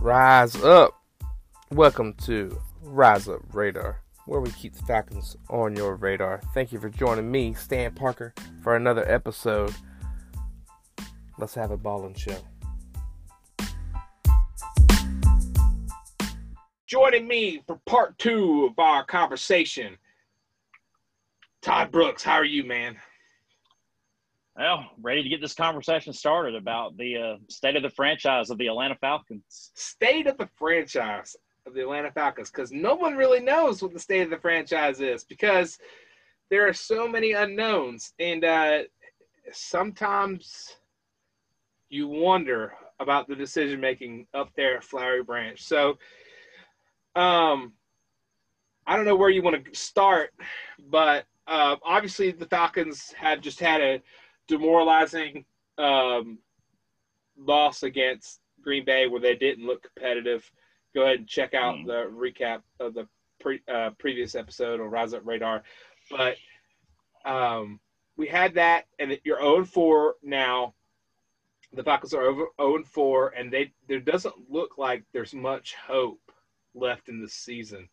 Rise up. Welcome to Rise Up Radar, where we keep the Falcons on your radar. Thank you for joining me, Stan Parker, for another episode. Let's have a ballin' show. Joining me for part two of our conversation, Todd Brooks. How are you, man? Well, ready to get this conversation started about the uh, state of the franchise of the Atlanta Falcons. State of the franchise of the Atlanta Falcons, because no one really knows what the state of the franchise is, because there are so many unknowns, and uh, sometimes you wonder about the decision making up there at Flowery Branch. So, um, I don't know where you want to start, but uh, obviously the Falcons have just had a demoralizing um, loss against Green Bay where they didn't look competitive. Go ahead and check out mm. the recap of the pre, uh, previous episode on Rise Up Radar. But um, we had that, and you're 0 4 now. The Falcons are over 0 4, and they there doesn't look like there's much hope left in the season.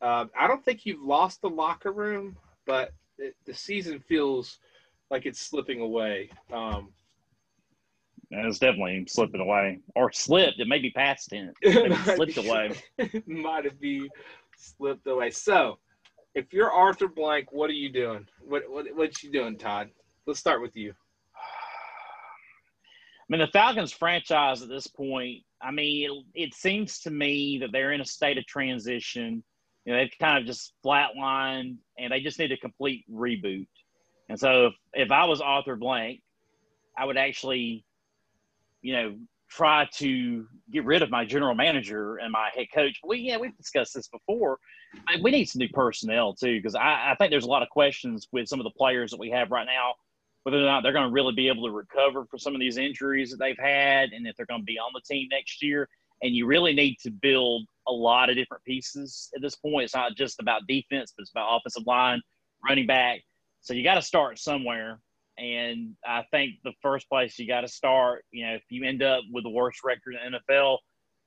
Uh, I don't think you've lost the locker room, but it, the season feels – like it's slipping away. Um, it's definitely slipping away, or slipped. It may be past tense. It slipped be, away. might have be slipped away. So, if you're Arthur Blank, what are you doing? What what what you doing, Todd? Let's start with you. I mean, the Falcons franchise at this point. I mean, it, it seems to me that they're in a state of transition. You know, they've kind of just flatlined, and they just need a complete reboot. And so if, if I was Arthur Blank, I would actually, you know, try to get rid of my general manager and my head coach. We yeah, we've discussed this before. We need some new personnel too, because I, I think there's a lot of questions with some of the players that we have right now, whether or not they're going to really be able to recover from some of these injuries that they've had, and if they're going to be on the team next year. And you really need to build a lot of different pieces at this point. It's not just about defense, but it's about offensive line, running back, so you got to start somewhere. And I think the first place you got to start, you know, if you end up with the worst record in the NFL,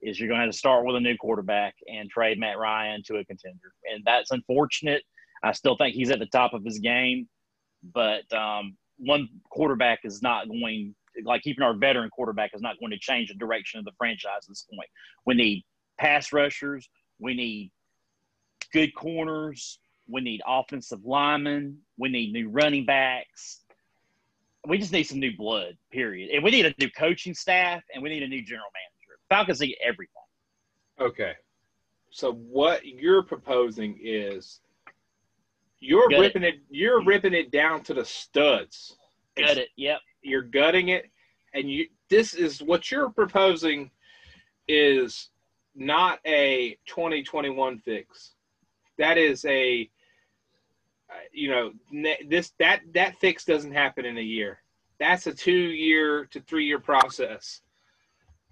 is you're going to have to start with a new quarterback and trade Matt Ryan to a contender. And that's unfortunate. I still think he's at the top of his game, but um, one quarterback is not going like keeping our veteran quarterback is not going to change the direction of the franchise at this point. We need pass rushers. We need good corners. We need offensive linemen. We need new running backs. We just need some new blood, period. And we need a new coaching staff and we need a new general manager. Falcons need everything. Okay. So what you're proposing is you're Gut ripping it. it. you're ripping it down to the studs. Gut it's, it. Yep. You're gutting it and you this is what you're proposing is not a 2021 fix. That is a you know, this that that fix doesn't happen in a year. That's a two year to three year process.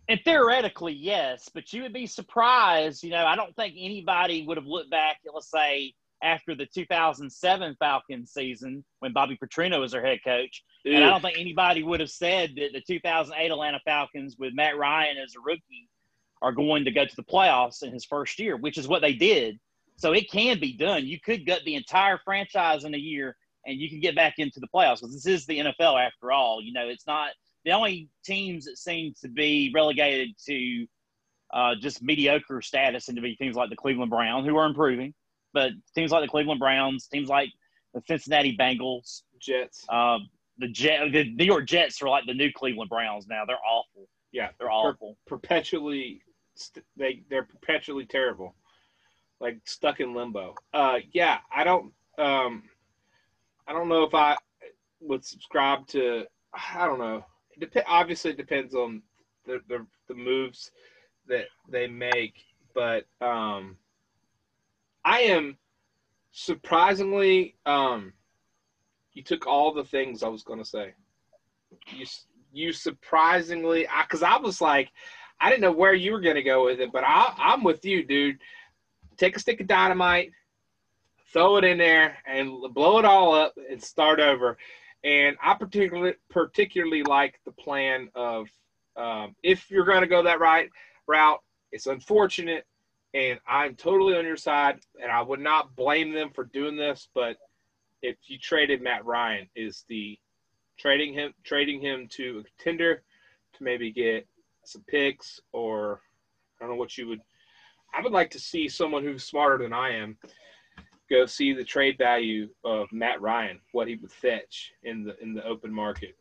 And theoretically, yes, but you would be surprised. You know, I don't think anybody would have looked back, let's say, after the 2007 Falcons season when Bobby Petrino was their head coach. And I don't think anybody would have said that the 2008 Atlanta Falcons with Matt Ryan as a rookie are going to go to the playoffs in his first year, which is what they did. So it can be done. You could gut the entire franchise in a year and you can get back into the playoffs because this is the NFL after all. You know, it's not the only teams that seem to be relegated to uh, just mediocre status and to be teams like the Cleveland Browns who are improving, but teams like the Cleveland Browns, teams like the Cincinnati Bengals, Jets, uh, the Jet, the New York Jets are like the new Cleveland Browns now. They're awful. Yeah, they're awful. Per- perpetually, they they're perpetually terrible like stuck in limbo. Uh, yeah, I don't, um, I don't know if I would subscribe to. I don't know. It dep- obviously, it depends on the, the the moves that they make, but um, I am surprisingly. Um, you took all the things I was going to say. You you surprisingly, because I, I was like, I didn't know where you were going to go with it, but I, I'm with you, dude take a stick of dynamite, throw it in there, and blow it all up and start over. And I particularly particularly like the plan of um, if you're going to go that right route, It's unfortunate, and I'm totally on your side, and I would not blame them for doing this. But if you traded Matt Ryan, is the trading him trading him to a contender to maybe get some picks or I don't know what you would. I would like to see someone who's smarter than I am go see the trade value of Matt Ryan, what he would fetch in the in the open market.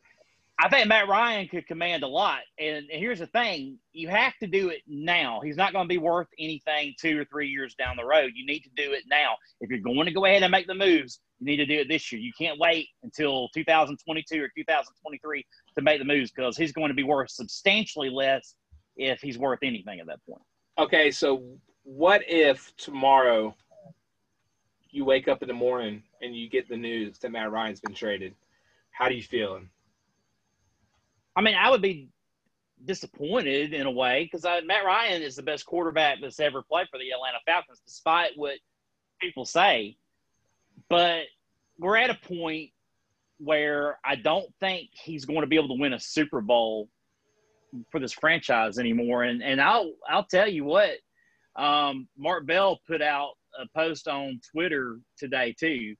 I think Matt Ryan could command a lot. And here's the thing you have to do it now. He's not going to be worth anything two or three years down the road. You need to do it now. If you're going to go ahead and make the moves, you need to do it this year. You can't wait until 2022 or 2023 to make the moves because he's going to be worth substantially less if he's worth anything at that point. Okay, so what if tomorrow you wake up in the morning and you get the news that Matt Ryan's been traded? How do you feel? I mean, I would be disappointed in a way because Matt Ryan is the best quarterback that's ever played for the Atlanta Falcons, despite what people say. But we're at a point where I don't think he's going to be able to win a Super Bowl for this franchise anymore. And and I'll I'll tell you what, um, Mark Bell put out a post on Twitter today too,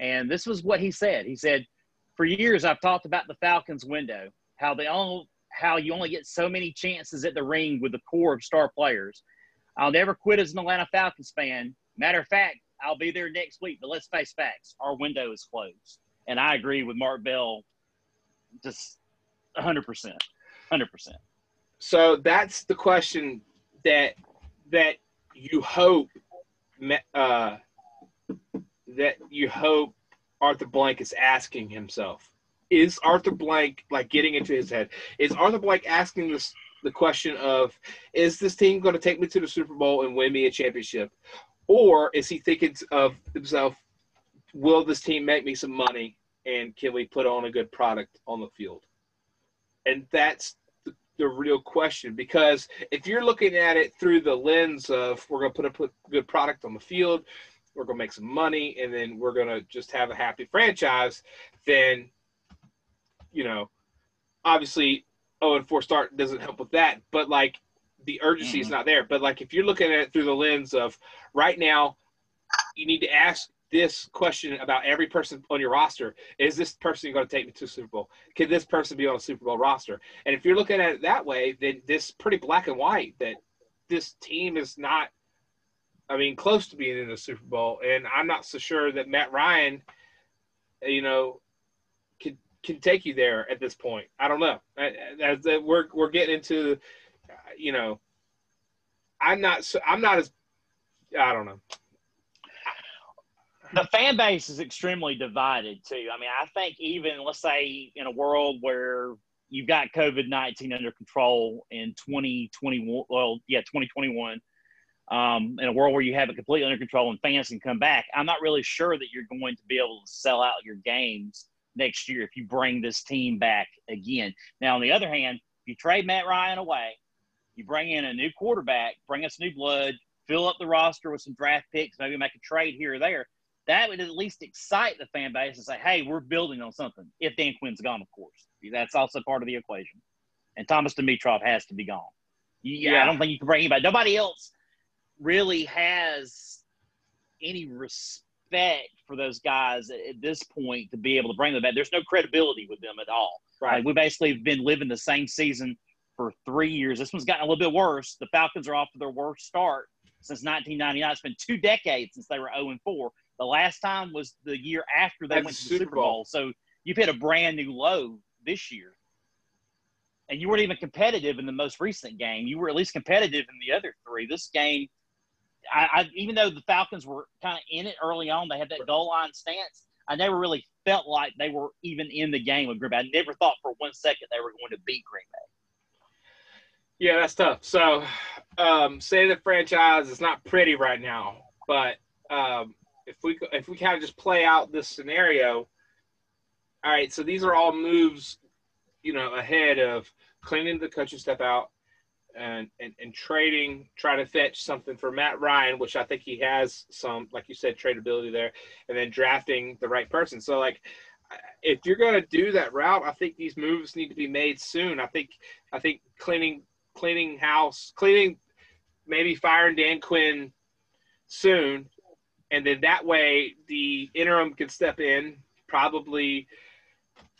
and this was what he said. He said, "For years I've talked about the Falcons window how they all how you only get so many chances at the ring with the core of star players. I'll never quit as an Atlanta Falcons fan. Matter of fact, I'll be there next week. But let's face facts: our window is closed, and I agree with Mark Bell, just hundred percent, hundred percent. So that's the question that that you hope uh, that you hope Arthur Blank is asking himself is Arthur Blank like getting into his head? Is Arthur Blank asking this the question of is this team going to take me to the Super Bowl and win me a championship? Or is he thinking of himself, will this team make me some money and can we put on a good product on the field? And that's the, real question because if you're looking at it through the lens of we're going to put a good product on the field, we're going to make some money, and then we're going to just have a happy franchise, then you know, obviously 0 and 4 start doesn't help with that, but like the urgency mm-hmm. is not there. But like if you're looking at it through the lens of right now, you need to ask this question about every person on your roster: Is this person going to take me to Super Bowl? Can this person be on a Super Bowl roster? And if you're looking at it that way, then this pretty black and white that this team is not. I mean, close to being in the Super Bowl, and I'm not so sure that Matt Ryan, you know, can can take you there at this point. I don't know. As we're we're getting into, uh, you know, I'm not so I'm not as I don't know. The fan base is extremely divided too. I mean, I think even let's say in a world where you've got COVID nineteen under control in 2021, well, yeah, 2021. Um, in a world where you have it completely under control and fans can come back, I'm not really sure that you're going to be able to sell out your games next year if you bring this team back again. Now, on the other hand, if you trade Matt Ryan away, you bring in a new quarterback, bring us new blood, fill up the roster with some draft picks, maybe make a trade here or there. That would at least excite the fan base and say, hey, we're building on something. If Dan Quinn's gone, of course. That's also part of the equation. And Thomas Dimitroff has to be gone. Yeah, I don't think you can bring anybody. Nobody else really has any respect respect for those guys at this point to be able to bring them back. There's no credibility with them at all. Right. Like we basically have been living the same season for three years. This one's gotten a little bit worse. The Falcons are off to their worst start since 1999. It's been two decades since they were 0 and 4. The last time was the year after they That's went to the Super Bowl. Bowl. So you've hit a brand new low this year. And you weren't even competitive in the most recent game. You were at least competitive in the other three. This game – I, I even though the Falcons were kind of in it early on, they had that goal line stance. I never really felt like they were even in the game with Green Bay. I never thought for one second they were going to beat Green Bay. Yeah, that's tough. So, um, say the franchise is not pretty right now, but um, if we if we kind of just play out this scenario, all right. So these are all moves, you know, ahead of cleaning the coaching step out, and, and, and trading, try to fetch something for Matt Ryan, which I think he has some, like you said, tradability there, and then drafting the right person. So, like, if you're going to do that route, I think these moves need to be made soon. I think, I think cleaning, cleaning house, cleaning, maybe firing Dan Quinn soon, and then that way the interim can step in. Probably,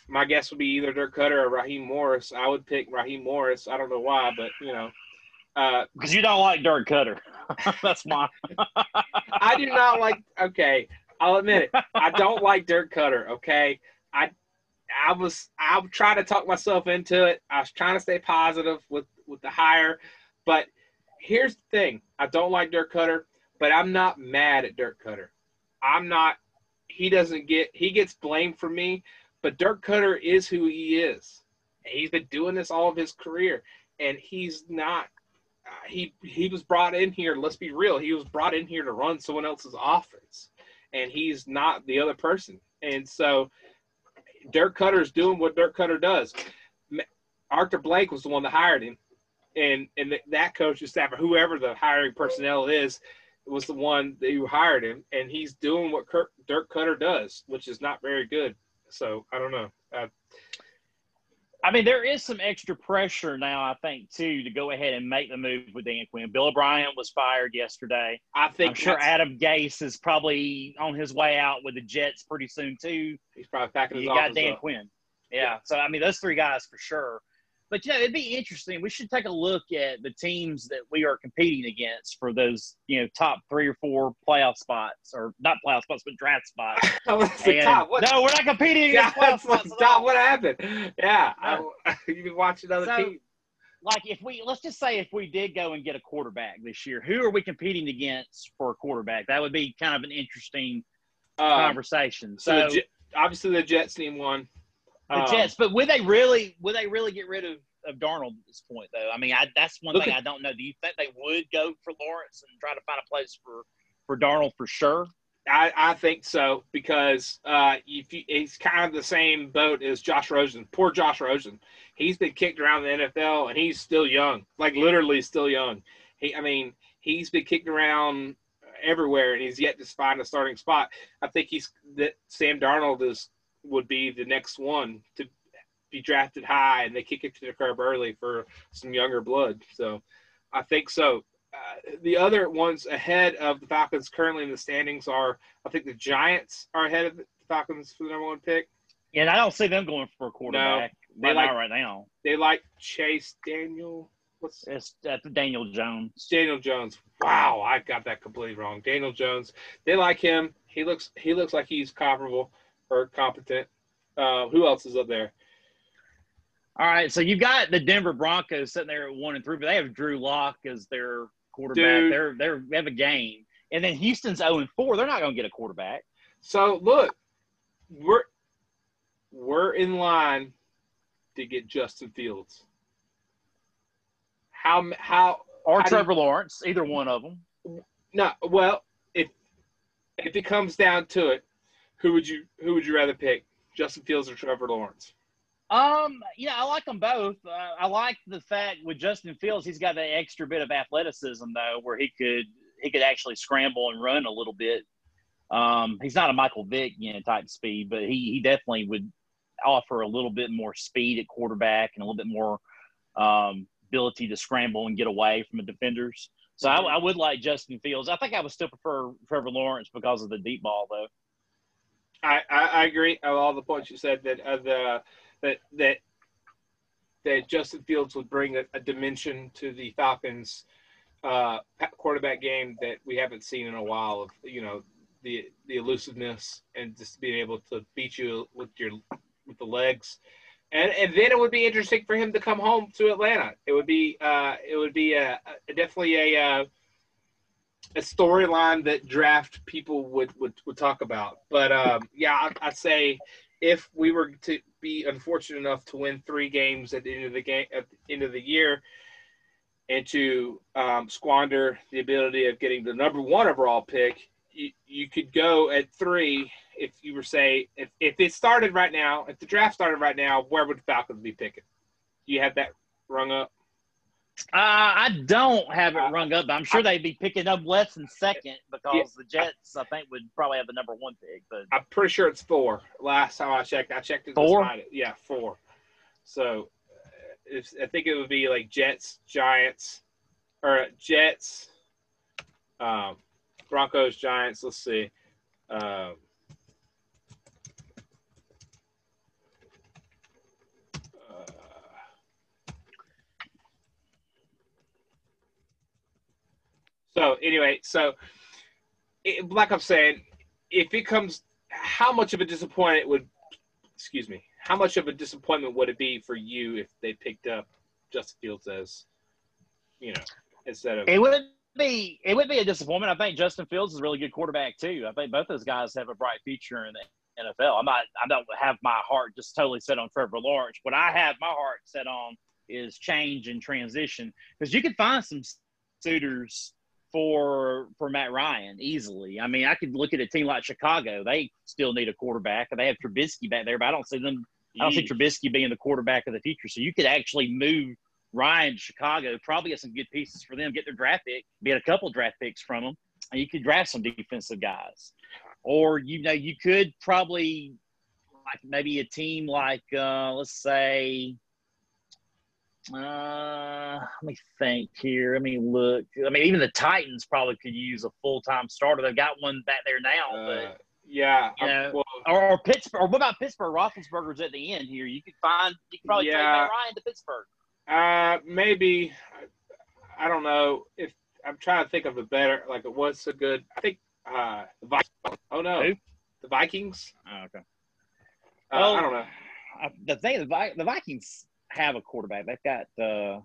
my guess would be either Dirk Koetter or Raheem Morris. I would pick Raheem Morris. I don't know why, but you know, because uh, you don't like Dirk Koetter. That's my. I do not like. Okay, I'll admit it. I don't like Dirk Koetter. Okay, I I was I was trying to talk myself into it. I was trying to stay positive with with the hire, but here's the thing: I don't like Dirk Koetter, but I'm not mad at Dirk Koetter. I'm not. He doesn't get he gets blamed for me, but Dirk Koetter is who he is. He's been doing this all of his career, and he's not. Uh, he he was brought in here. Let's be real. He was brought in here to run someone else's offense, and he's not the other person. And so Dirk Koetter is doing what Dirk Koetter does. Arthur Blank was the one that hired him, and and that coaching staff or whoever the hiring personnel is was the one that who hired him, and he's doing what Kirk, Dirk Koetter does, which is not very good. So I don't know. Uh, I mean, there is some extra pressure now, I think, too, to go ahead and make the move with Dan Quinn. Bill O'Brien was fired yesterday. I think I'm sure Adam Gase is probably on his way out with the Jets pretty soon too. He's probably packing his. You got Dan up. Quinn. Yeah. yeah. So I mean, those three guys for sure. But you know, it'd be interesting. We should take a look at the teams that we are competing against for those, you know, top three or four playoff spots, or not playoff spots, but draft spots. top? What? No, we're not competing against yeah, playoff spots. Top, what happened? Yeah, I, you've been watching other so, teams. Like if we let's just say if we did go and get a quarterback this year, who are we competing against for a quarterback? That would be kind of an interesting um, conversation. So, so the, obviously the Jets team won. The um, Jets, but would they really would they really get rid of, of Darnold at this point though? I mean, I, that's one thing at, I don't know. Do you think they would go for Lawrence and try to find a place for for Darnold for sure? I, I think so because uh, if you, it's kind of the same boat as Josh Rosen. Poor Josh Rosen. He's been kicked around the NFL and he's still young, like literally still young. He, I mean, he's been kicked around everywhere and he's yet to find a starting spot. I think he's that Sam Darnold is would be the next one to be drafted high, and they kick it to the curb early for some younger blood. So I think so. Uh, the other ones ahead of the Falcons currently in the standings are, I think the Giants are ahead of the Falcons for the number one pick. Yeah, and I don't see them going for a quarterback no, right, like, now, right now. They like Chase Daniel. What's it's uh, Daniel Jones. Daniel Jones. Wow, I got that completely wrong. Daniel Jones. They like him. He looks he looks like he's comparable or competent. Uh, who else is up there? All right, so you've got the Denver Broncos sitting there at one and three, but they have Drew Lock as their quarterback. Dude. They're they're they have a game, and then Houston's zero and four. They're not going to get a quarterback. So look, we're we're in line to get Justin Fields. How how or how Trevor you, Lawrence, either one of them. No, well, if if it comes down to it, who would you who would you rather pick, Justin Fields or Trevor Lawrence? Um, yeah, I like them both. Uh, I like the fact with Justin Fields, he's got that extra bit of athleticism though, where he could he could actually scramble and run a little bit. Um, he's not a Michael Vick, you know, type speed, but he he definitely would offer a little bit more speed at quarterback and a little bit more um, ability to scramble and get away from the defenders. So I, I, would like Justin Fields. I think I would still prefer Trevor Lawrence because of the deep ball, though. I, I, agree. Of all the points you said that uh, the that that that Justin Fields would bring a, a dimension to the Falcons uh, quarterback game that we haven't seen in a while. Of you know the the elusiveness and just being able to beat you with your with the legs. And, and then it would be interesting for him to come home to Atlanta. It would be uh, it would be a, a definitely a uh, a storyline that draft people would, would, would talk about. But um, yeah, I'd, I'd, say if we were to be unfortunate enough to win three games at the end of the game at the end of the year, and to um, squander the ability of getting the number one overall pick, you, you could go at three if you were say if, if it started right now, if the draft started right now, where would Falcons be picking? Do you have that rung up? Uh, I don't have it uh, rung up. I'm sure they'd be picking up less than second because yeah, the Jets, I think, would probably have the number one pick. But I'm pretty sure it's four. Last time I checked, I checked it. Four. Yeah, four. So, uh, if, I think it would be like Jets, Giants, or Jets, um, Broncos, Giants. Let's see. Um, so anyway, so it, like I'm saying, if it comes, how much of a disappointment would, excuse me, how much of a disappointment would it be for you if they picked up Justin Fields as, you know, instead of It would be it would be a disappointment. I think Justin Fields is a really good quarterback too. I think both those guys have a bright future in the NFL. I'm not I don't have my heart just totally set on Trevor Lawrence. What I have my heart set on is change and transition because you can find some suitors for for Matt Ryan easily. I mean, I could look at a team like Chicago. They still need a quarterback. They have Trubisky back there, but I don't see them. I don't see Trubisky being the quarterback of the future. So you could actually move Ryan to Chicago, probably get some good pieces for them, get their draft pick, get a couple draft picks from them, and you could draft some defensive guys. Or you know, you could probably like maybe a team like uh, let's say uh, let me think here. Let me look. I mean, even the Titans probably could use a full time starter. They've got one back there now, Uh, but yeah, you know, well, or, or Pittsburgh. Or what about Pittsburgh? Roethlisberger's at the end here. You could find. You could probably trade Yeah. Matt Ryan to Pittsburgh. Uh, maybe. I don't know if I'm trying to think of a better. Like, what's a good? I think uh, the Vikings. Oh no, Who? the Vikings. Oh, okay. Uh, Well, I don't know. I, the thing, the, Vi- the Vikings have a quarterback. They've got uh,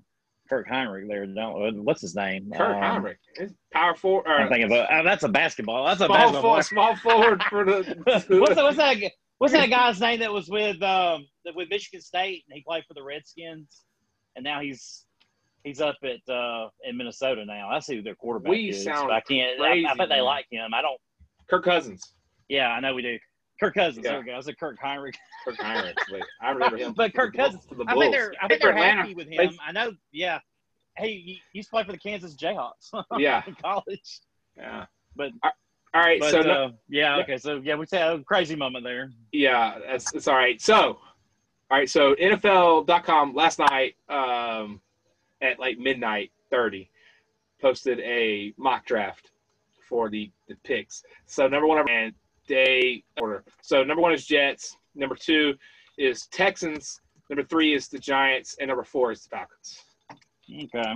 Kirk Hinrich there. Don't what's his name? Kirk Um, Hinrich. It's power forward. I'm thinking about. Uh, that's a basketball. That's a small, basketball. for, player. small forward for the. what's, that, what's that? What's that guy's name that was with um with Michigan State and he played for the Redskins, and now he's he's up at uh in Minnesota now. I see who their quarterback We is. sound I can't. I, crazy, I bet they man. like him. I don't. Kirk Cousins. Yeah, I know we do. Kirk Cousins. Yeah. There we go. I said Kirk Hinrich. Kirk Hinrich. But I remember him. But for Kirk the Bulls- Cousins. I Bulls. think they're. I think they're Atlanta. happy with him. They- I know. Yeah. Hey, he used to play for the Kansas Jayhawks Yeah. in college. Yeah. But- all right. But so no- uh, yeah, okay. So yeah, we said a crazy moment there. Yeah, that's, that's all right. So, all right. So NFL.com last night um, at like midnight thirty posted a mock draft for the the picks. So number one and day order. So number one is Jets. Number two is Texans. Number three is the Giants, and number four is the Falcons. Okay.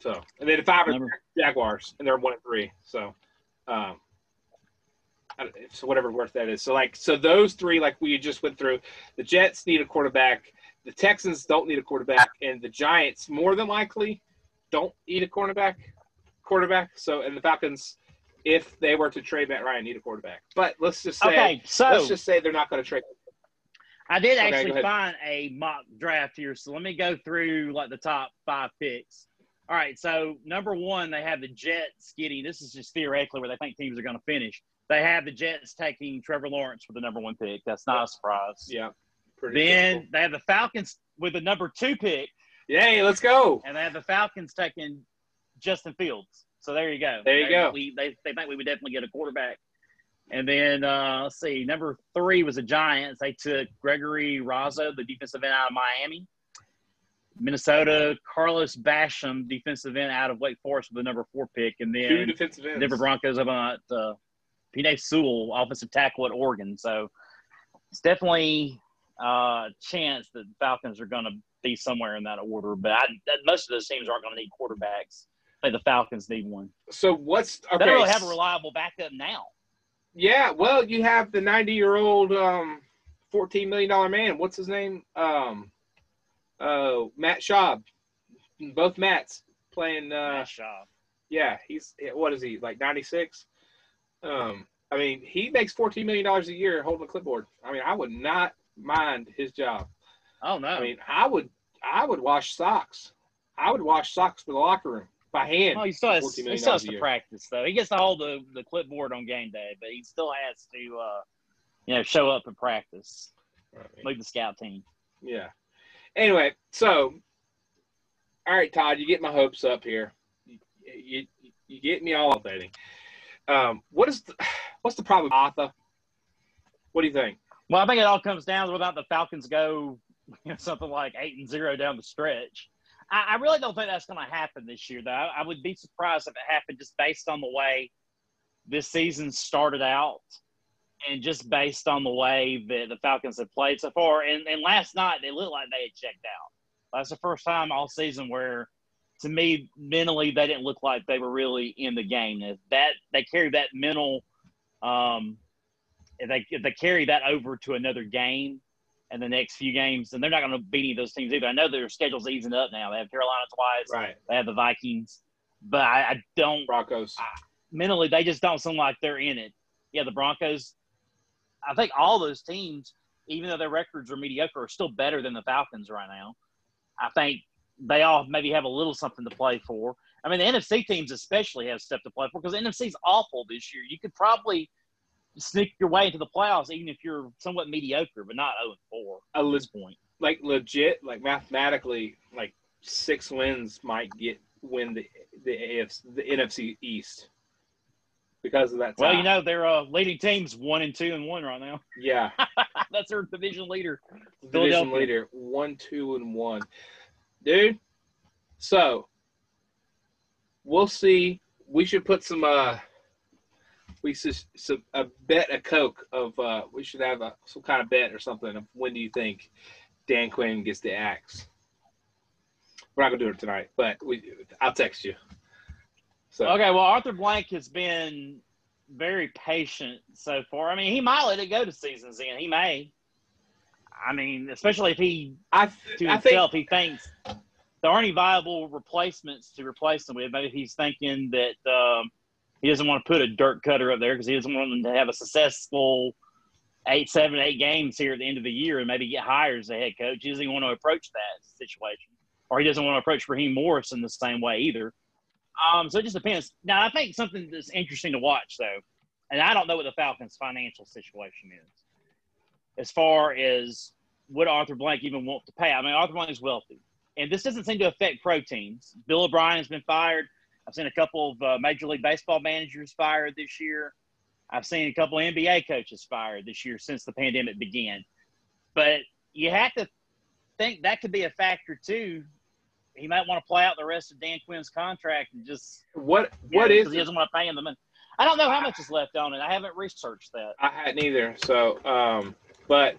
So and then the five are Jaguars, and they're one and three. So, um, so whatever worth that is. So like, so those three, like we just went through, the Jets need a quarterback, the Texans don't need a quarterback, and the Giants more than likely don't need a cornerback. Quarterback. So and the Falcons, if they were to trade Matt Ryan, need a quarterback. But let's just say, Okay. So let's just say they're not going to trade. I did Okay, actually find a mock draft here, so let me go through like the top five picks. All right, so number one, they have the Jets getting. This is just theoretically where they think teams are going to finish. They have the Jets taking Trevor Lawrence with the number one pick. That's not a surprise. Yeah. Pretty Then they have the Falcons with the number two pick, yay, let's go. and they have the Falcons taking Justin Fields. So there you go. There you They- go. We, they, they think we would definitely get a quarterback. And then uh, let's see, number three was the Giants. They took Gregory Rousseau, the defensive end out of Miami. Minnesota, Carlos Basham, defensive end out of Wake Forest with the number four pick. And Two then defensive ends. Denver Broncos up on uh, Penei Sewell, offensive tackle at Oregon. So it's definitely uh, a chance that the Falcons are going to be somewhere in that order. But I, that, most of those teams aren't going to need quarterbacks. Think the Falcons need one. So what's okay? They don't really have a reliable backup now. Yeah, well, you have the 90 year old, um, 14 million dollar man. What's his name? Um, uh, Matt Schaub. Both Matts playing. Uh, Matt Schaub. yeah, he's what is he like 96? Um, I mean, he makes 14 million dollars a year holding a clipboard. I mean, I would not mind his job. Oh no. I mean, I would, I would wash socks. I would wash socks for the locker room by hand. Oh, he still has, he still has to practice though. He gets to hold the, the clipboard on game day, but he still has to, uh, you know, show up and practice. Mean, Lead the scout team. Yeah. Anyway, so all right, Todd, you get my hopes up here. You you, you get me all updating. Um, what is the, what's the problem, Arthur? What do you think? Well, I think it all comes down to without the Falcons go you know, something like eight and zero down the stretch. I, I really don't think that's going to happen this year, though. I, I would be surprised if it happened just based on the way this season started out and just based on the way that the Falcons have played so far. And, and last night, they looked like they had checked out. That's the first time all season where, to me, mentally, they didn't look like they were really in the game. If that they carry that mental, um, if they if they carry that over to another game and the next few games, and they're not going to beat any of those teams either. I know their schedule's easing up now. They have Carolina twice. Right. They have the Vikings, but I, I don't Broncos. mentally they just don't seem like they're in it. Yeah, the Broncos. I think all those teams, even though their records are mediocre, are still better than the Falcons right now. I think they all maybe have a little something to play for. I mean, the NFC teams especially have stuff to play for because the NFC's awful this year. You could probably sneak your way into the playoffs even if you're somewhat mediocre, but not 0 4 A at this point. like legit, like mathematically, like six wins might get win the the AFC, the NFC East because of that. Well, you know, their uh, leading teams one and two and one right now. yeah, That's their division leader. division leader, one, two, and one, dude. So we'll see. We should put some. uh We should some a bet a coke of. uh We should have a some kind of bet or something. Of when do you think Dan Quinn gets the axe? We're not gonna do it tonight, but we. I'll text you. So Okay, well, Arthur Blank has been very patient so far. I mean, he might let it go to season's end. He may. I mean, especially if he I to I think himself he thinks there aren't any viable replacements to replace them with. Maybe he's thinking that um, he doesn't want to put a Dirk Koetter up there because he doesn't want them to have a successful eight, seven, eight games here at the end of the year and maybe get hired as a head coach. He doesn't want to approach that situation, or he doesn't want to approach Raheem Morris in the same way either. Um, so it just depends. Now, I think something that's interesting to watch though, and I don't know what the Falcons' financial situation is as far as would Arthur Blank even want to pay. I mean, Arthur Blank is wealthy, and this doesn't seem to affect pro teams. Bill O'Brien has been fired. I've seen a couple of uh, Major League Baseball managers fired this year. I've seen a couple of NBA coaches fired this year since the pandemic began. But you have to think that could be a factor too. He might want to play out the rest of Dan Quinn's contract and just what what know, is he doesn't want to pay him the money. I don't know how much is left on it. I haven't researched that. I hadn't either. So, um, but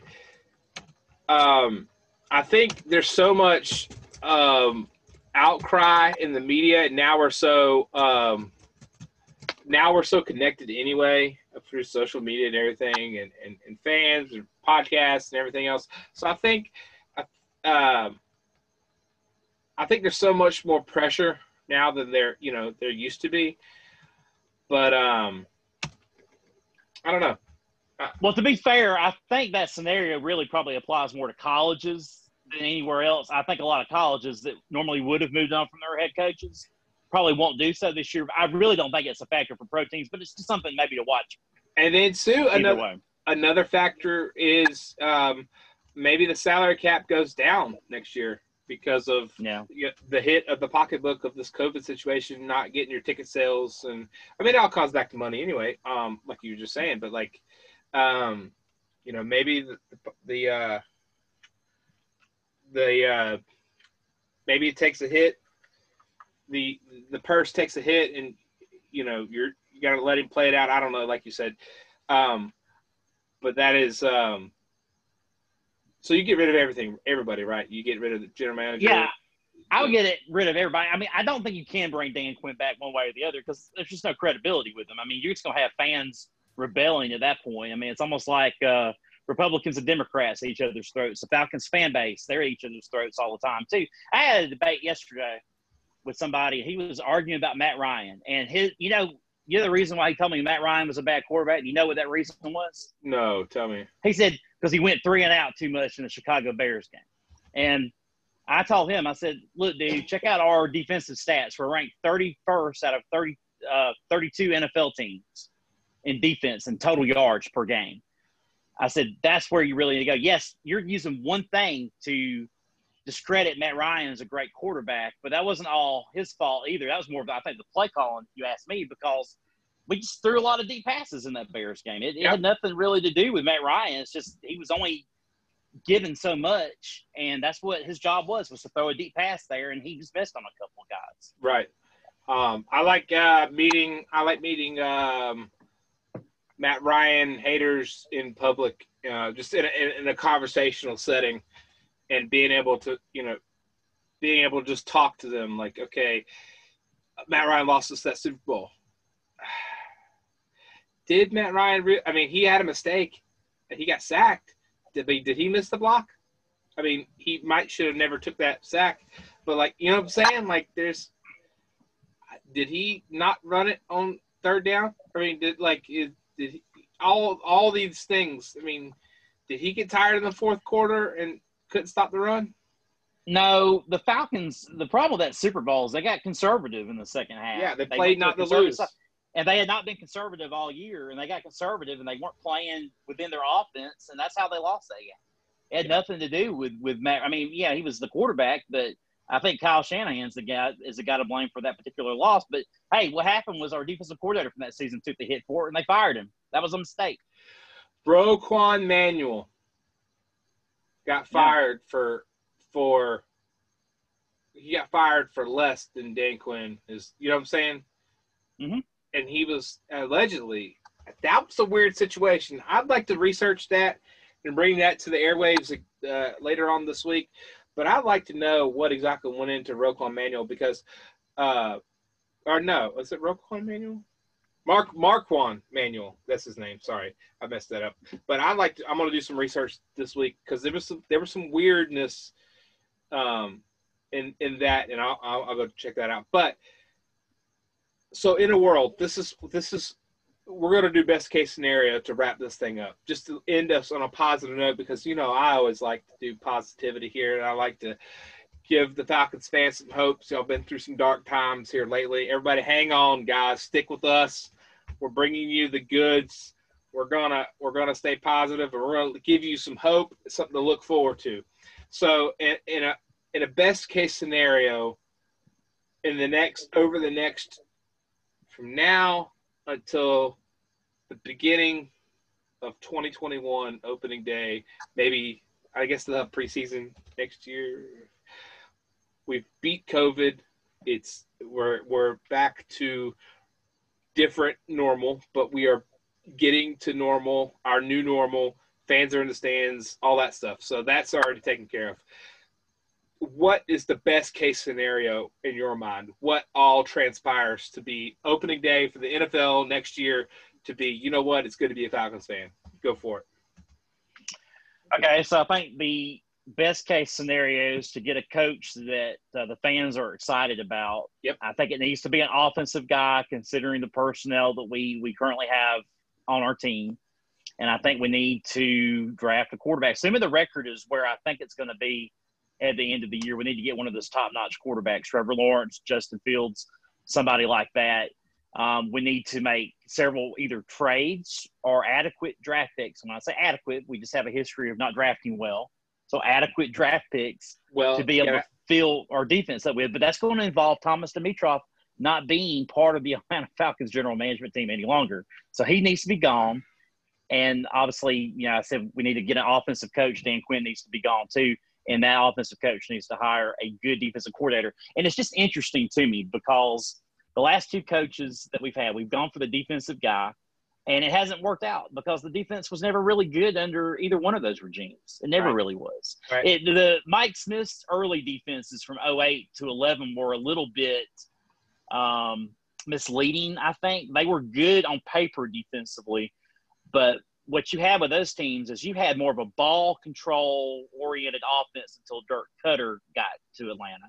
um, I think there's so much um, outcry in the media. Now we're so um, now we're so connected anyway through social media and everything, and, and, and fans and podcasts and everything else. So I think, um, I think there's so much more pressure now than there you know there used to be. But um, I don't know. Well, to be fair, I think that scenario really probably applies more to colleges than anywhere else. I think a lot of colleges that normally would have moved on from their head coaches probably won't do so this year. I really don't think it's a factor for pro teams, but it's just something maybe to watch. And then Sue, another way. another factor is um, maybe the salary cap goes down next year because of Yeah. the hit of the pocketbook of this COVID situation, not getting your ticket sales, and I mean it all comes back to money anyway. Um, like you were just saying, but like, um, you know, maybe the the uh, the uh, maybe it takes a hit. The the purse takes a hit, and you know you're you got to let him play it out. I don't know, like you said, um, but that is um, so you get rid of everything, everybody, right? You get rid of the general manager. Yeah. I would get it rid of everybody. I mean, I don't think you can bring Dan Quinn back one way or the other because there's just no credibility with him. I mean, you're just to have fans rebelling at that point. I mean, it's almost like uh, Republicans and Democrats at each other's throats. The Falcons fan base, they're at each other's throats all the time, too. I had a debate yesterday with somebody. He was arguing about Matt Ryan. And his, you know, you know the reason why he told me Matt Ryan was a bad quarterback? You know what that reason was? No, tell me. He said because he went three and out too much in the Chicago Bears game. And I told him, I said, look, dude, check out our defensive stats. We're ranked 31st out of 30, uh, 32 NFL teams in defense and total yards per game. I said, that's where you really need to go. Yes, you're using one thing to discredit Matt Ryan as a great quarterback, but that wasn't all his fault either. That was more of, I think, the play calling, if you ask me, because we just threw a lot of deep passes in that Bears game. It, it had nothing really to do with Matt Ryan. It's just he was only given so much, and that's what his job was was to throw a deep pass there, and he just missed on a couple of guys. Right. Um, I like uh, meeting. I like meeting um, Matt Ryan haters in public, uh, just in a, in a conversational setting, and being able to, you know, being able to just talk to them. Like, okay, Matt Ryan lost us that Super Bowl. Did Matt Ryan? Re- I mean, he had a mistake. He got sacked. Did he? Did he miss the block? I mean, he might should have never took that sack. But like, you know what I'm saying? Like, there's did he not run it on third down? I mean, did like did he, all all these things? I mean, did he get tired in the fourth quarter and couldn't stop the run? No, the Falcons. The problem with that Super Bowl is they got conservative in the second half. Yeah, they, they played not to lose, and they had not been conservative all year, and they got conservative, and they weren't playing within their offense, and that's how they lost that game. It had yeah. nothing to do with with Matt. I mean, yeah, he was the quarterback, but I think Kyle Shanahan's the guy is the guy to blame for that particular loss. But hey, what happened was our defensive coordinator from that season took the hit for it, and they fired him. That was a mistake. Braquan Manuel got fired yeah. for for he got fired for less than Dan Quinn is. You know what I'm saying? Mm-hmm. And he was allegedly that was a weird situation. I'd like to research that and bring that to the airwaves uh, later on this week but I'd like to know what exactly went into Roquan Manuel because, uh, or no, was it Roquan Manuel? Mark Marquand Manuel, that's his name. Sorry, I messed that up. But I like to, I'm going to do some research this week because there was some there was some weirdness, um, in in that, and I'll, I'll I'll go check that out. But so in a world, this is this is we're going to do best case scenario to wrap this thing up, just to end us on a positive note, because you know I always like to do positivity here, and I like to give the Falcons fans some hopes. Y'all been through some dark times here lately. Everybody, hang on, guys. Stick with us. We're bringing you the goods. We're gonna we're gonna stay positive, and we're gonna give you some hope, something to look forward to. So, in, in a in a best case scenario, in the next over the next from now until the beginning of 2021 opening day. Maybe I guess have preseason next year. We've beat COVID. It's we're we're back to different normal, but we are getting to normal, our new normal. Fans are in the stands, all that stuff. So that's already taken care of what is the best case scenario in your mind? What all transpires to be opening day for the NFL next year to be, you know what, it's good to be a Falcons fan. Go for it. Okay, so I think the best case scenario is to get a coach that uh, the fans are excited about. Yep. I think it needs to be an offensive guy considering the personnel that we we currently have on our team. And I think we need to draft a quarterback. Assuming the record is where I think it's going to be at the end of the year. We need to get one of those top notch quarterbacks, Trevor Lawrence, Justin Fields, somebody like that. Um, we need to make several either trades or adequate draft picks. When I say adequate, we just have a history of not drafting well. So adequate draft picks well, to be able yeah. to fill our defense up with. But that's going to involve Thomas Dimitroff not being part of the Atlanta Falcons general management team any longer. So he needs to be gone. And obviously, you know, I said we need to get an offensive coach. Dan Quinn needs to be gone too and that offensive coach needs to hire a good defensive coordinator. And it's just interesting to me because the last two coaches that we've had, we've gone for the defensive guy, and it hasn't worked out because the defense was never really good under either one of those regimes. It never right. really was. Right. It, the Mike Smith's early defenses from 08 to 11 were a little bit um, misleading, I think. They were good on paper defensively, but what you had with those teams is you had more of a ball control oriented offense until Dirk Koetter got to Atlanta,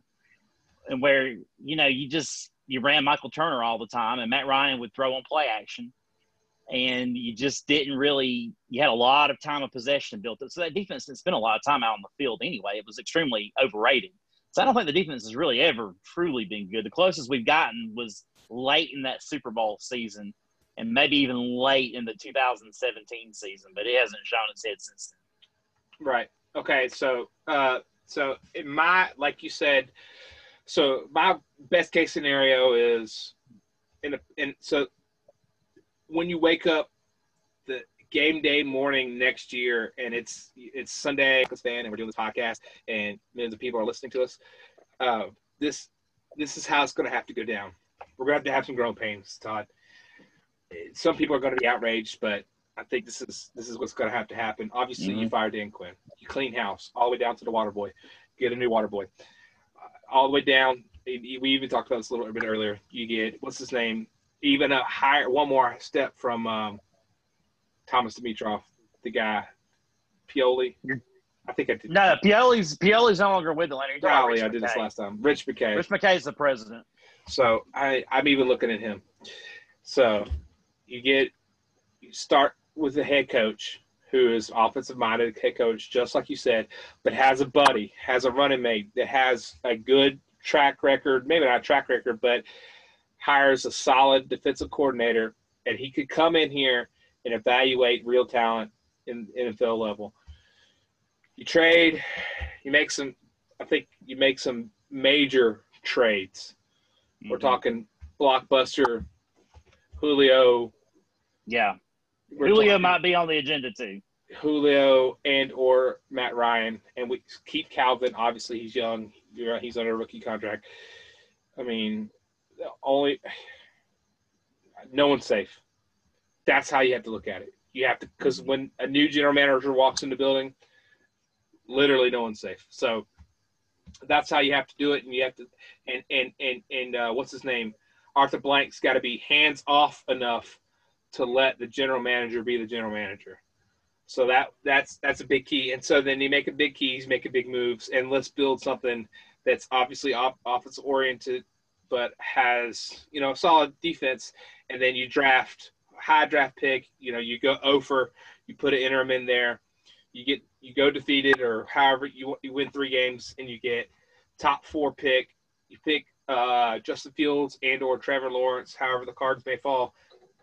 and where you know you just you ran Michael Turner all the time, and Matt Ryan would throw on play action, and you just didn't really you had a lot of time of possession built up. So that defense didn't spend a lot of time out on the field anyway. It was extremely overrated. So I don't think the defense has really ever truly been good. The closest we've gotten was late in that Super Bowl season and maybe even late in the 2017 season, but it hasn't shown its head since then. Right. Okay. So, uh, so in my, like you said, so my best case scenario is in a, and so when you wake up, the game day morning next year, and it's it's Sunday, and we're doing this podcast, and millions of people are listening to us. Uh, this this is how it's going to have to go down. We're going to have to have some growing pains, Todd. Some people are going to be outraged, but I think this is this is what's going to have to happen. Obviously, mm-hmm. you fire Dan Quinn, you clean house all the way down to the water boy, get a new water boy, uh, all the way down. We even talked about this a little bit earlier. You get what's his name, even a higher, one more step from um, Thomas Dimitroff, the guy, Pioli. I think I did. No, Pioli's Pioli's no longer with the Atlanta. Probably I did this last time. Rich McKay. Rich McKay is the president. So I I'm even looking at him. So you get you start with the head coach who is offensive minded head coach, just like you said, but has a buddy, has a running mate that has a good track record, maybe not a track record, but hires a solid defensive coordinator, and he could come in here and evaluate real talent in NFL level. You trade, you make some. I think you make some major trades. Mm-hmm. We're talking blockbuster, Julio. Yeah, Julio talking, might be on the agenda too. Julio and or Matt Ryan, and we keep Calvin. Obviously, he's young. He's under a rookie contract. I mean, only no one's safe. That's how you have to look at it. You have to because when a new general manager walks in the building, literally no one's safe. So that's how you have to do it, and you have to and and and and uh, what's his name? Arthur Blank's got to be hands off enough to let the general manager be the general manager. So that that's that's a big key. And so then you make a big keys, make a big moves, and let's build something that's obviously off, offense oriented, but has you know solid defense. And then you draft high draft pick. You know you go over, you put an interim in there, you get you go defeated or however you you win three games and you get top four pick. You pick uh, Justin Fields and or Trevor Lawrence, however the cards may fall,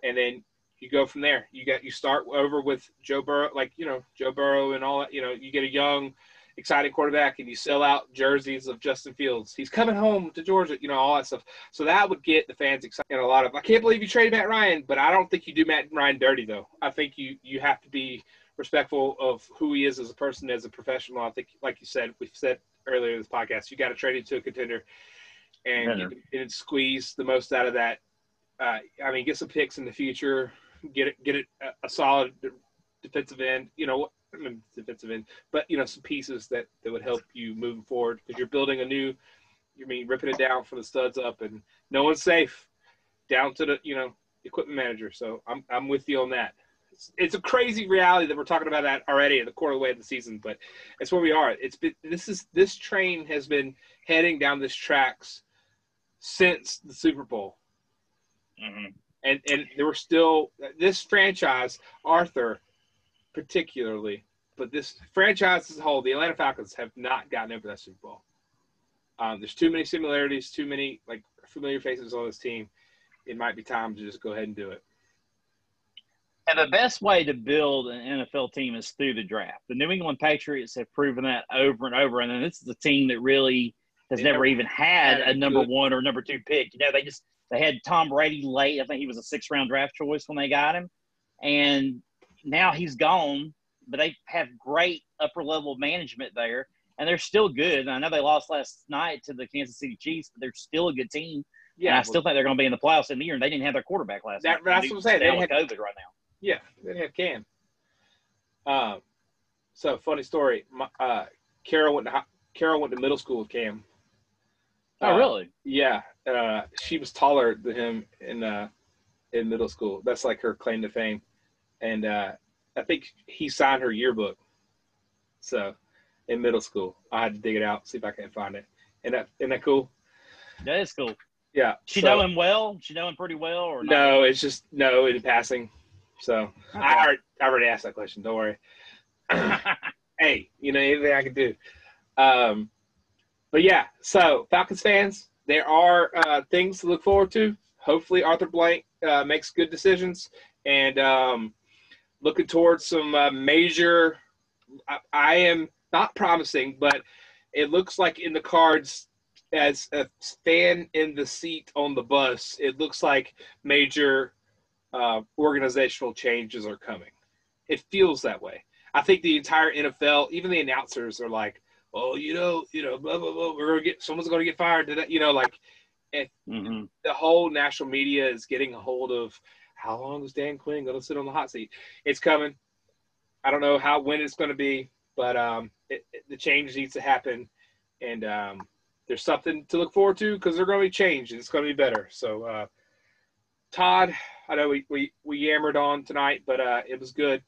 and then you go from there. You get you start over with Joe Burrow, like you know Joe Burrow and all that. You know, you get a young, exciting quarterback, and you sell out jerseys of Justin Fields. He's coming home to Georgia. You know all that stuff. So that would get the fans excited. And a lot of I can't believe you traded Matt Ryan, but I don't think you do Matt Ryan dirty though. I think you you have to be respectful of who he is as a person, as a professional. I think, like you said, we've said earlier in this podcast, you got to trade into a contender, and you can, and squeeze the most out of that. Uh, I mean, get some picks in the future get it, get it a, solid defensive end. You know, I mean, defensive end, but you know, some pieces that that would help you moving forward because you're building a new. You mean ripping it down from the studs up, and no one's safe down to the you know equipment manager. So I'm I'm with you on that. It's, it's a crazy reality that we're talking about that already in the quarter way of the season, but it's where we are. It's been this is this train has been heading down this tracks since the Super Bowl. Mm-hmm and and there were still this franchise, Arthur, particularly, but this franchise as a whole, the Atlanta Falcons have not gotten over that Super Bowl. Um, there's too many similarities, too many like familiar faces on this team. It might be time to just go ahead and do it. And the best way to build an NFL team is through the draft. The New England Patriots have proven that over and over. And then this is a team that really has never, even had, a number one or number two pick. You know, they just they had Tom Brady late. I think he was a six round draft choice when they got him. And now he's gone, but they have great upper level management there. And they're still good. And I know they lost last night to the Kansas City Chiefs, but they're still a good team. Yeah, and I still think they're going to be in the playoffs in the year. And they didn't have their quarterback last that, night. That's what I'm saying. They had COVID right now. Yeah, they have Cam. Um, so funny story. My, uh, Carol went to Carol went to middle school with Cam. Oh, uh, really? Yeah, uh, she was taller than him in uh, in middle school. That's like her claim to fame, and uh, I think he signed her yearbook. So, in middle school, I had to dig it out, see if I can find it. And that isn't that cool? That is cool. Yeah. She so, know him well. She know him pretty well, or not? no? It's just no in passing. So okay. I already, I already asked that question. Don't worry. hey, you know anything I can do. Um, but yeah, so Falcons fans, there are uh, things to look forward to. Hopefully, Arthur Blank uh, makes good decisions and um, looking towards some uh, major. I, I, am not promising, but it looks like in the cards as a fan in the seat on the bus, it looks like major uh, organizational changes are coming It feels that way. I think the entire NFL, even the announcers, are like, "Oh, you know, you know, blah blah blah. We're gonna get someone's gonna get fired." Today. You know, like, mm-hmm. the whole national media is getting a hold of how long is Dan Quinn gonna sit on the hot seat? It's coming. I don't know how when it's gonna be, but um, it, it, the change needs to happen, and um, there's something to look forward to because they're going to be changed. It's going to be better. So, uh, Todd, I know we, we, we yammered on tonight, but uh, it was good.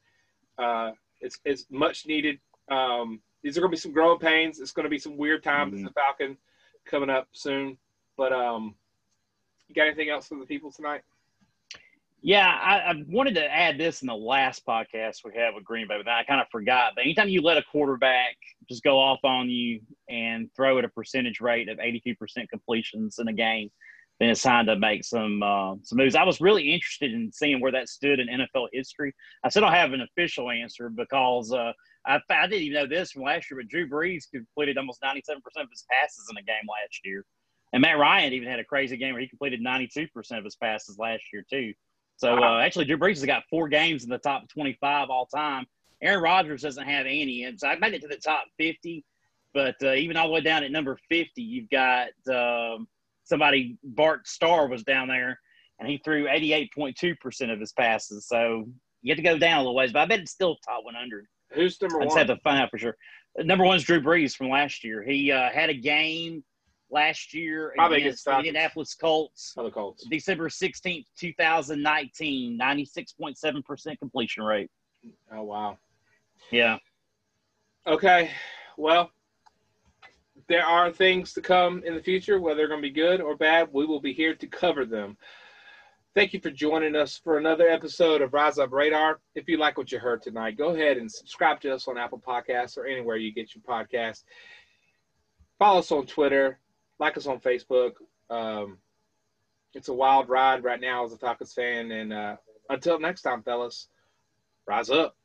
Uh, it's, it's much needed. Um, these are going to be some growing pains. It's going to be some weird times mm-hmm. in the Falcon coming up soon. But um, you got anything else for the people tonight? Yeah, I, I, wanted to add this in the last podcast we had with Green Bay, but I kind of forgot. But anytime you let a quarterback just go off on you and throw at a percentage rate of 82% completions in a game, then it's time to make some uh, some moves. I was really interested in seeing where that stood in NFL history. I still don't have an official answer because uh, I, I didn't even know this from last year, but Drew Brees completed almost 97% of his passes in a game last year. And Matt Ryan even had a crazy game where he completed 92% of his passes last year, too. So uh, actually, Drew Brees has got four games in the top 25 all time. Aaron Rodgers doesn't have any, and so I made it to the top 50. But uh, even all the way down at number 50, you've got um, somebody. Bart Starr was down there, and he threw 88.2% of his passes. So you have to go down a little ways, but I bet it's still top 100. Who's number I just one? have to find out for sure. Number one is Drew Brees from last year. He uh, had a game last year Probably against the Indianapolis Colts. Oh, the Colts. December 16th, 2019, 96.7% completion rate. Oh, wow. Yeah. Okay. Well, there are things to come in the future, whether they're going to be good or bad. We will be here to cover them. Thank you for joining us for another episode of Rise Up Radar. If you like what you heard tonight, go ahead and subscribe to us on Apple Podcasts or anywhere you get your podcast. Follow us on Twitter like us on Facebook. Um, it's a wild ride right now as a Falcons fan. And uh, until next time, fellas, rise up.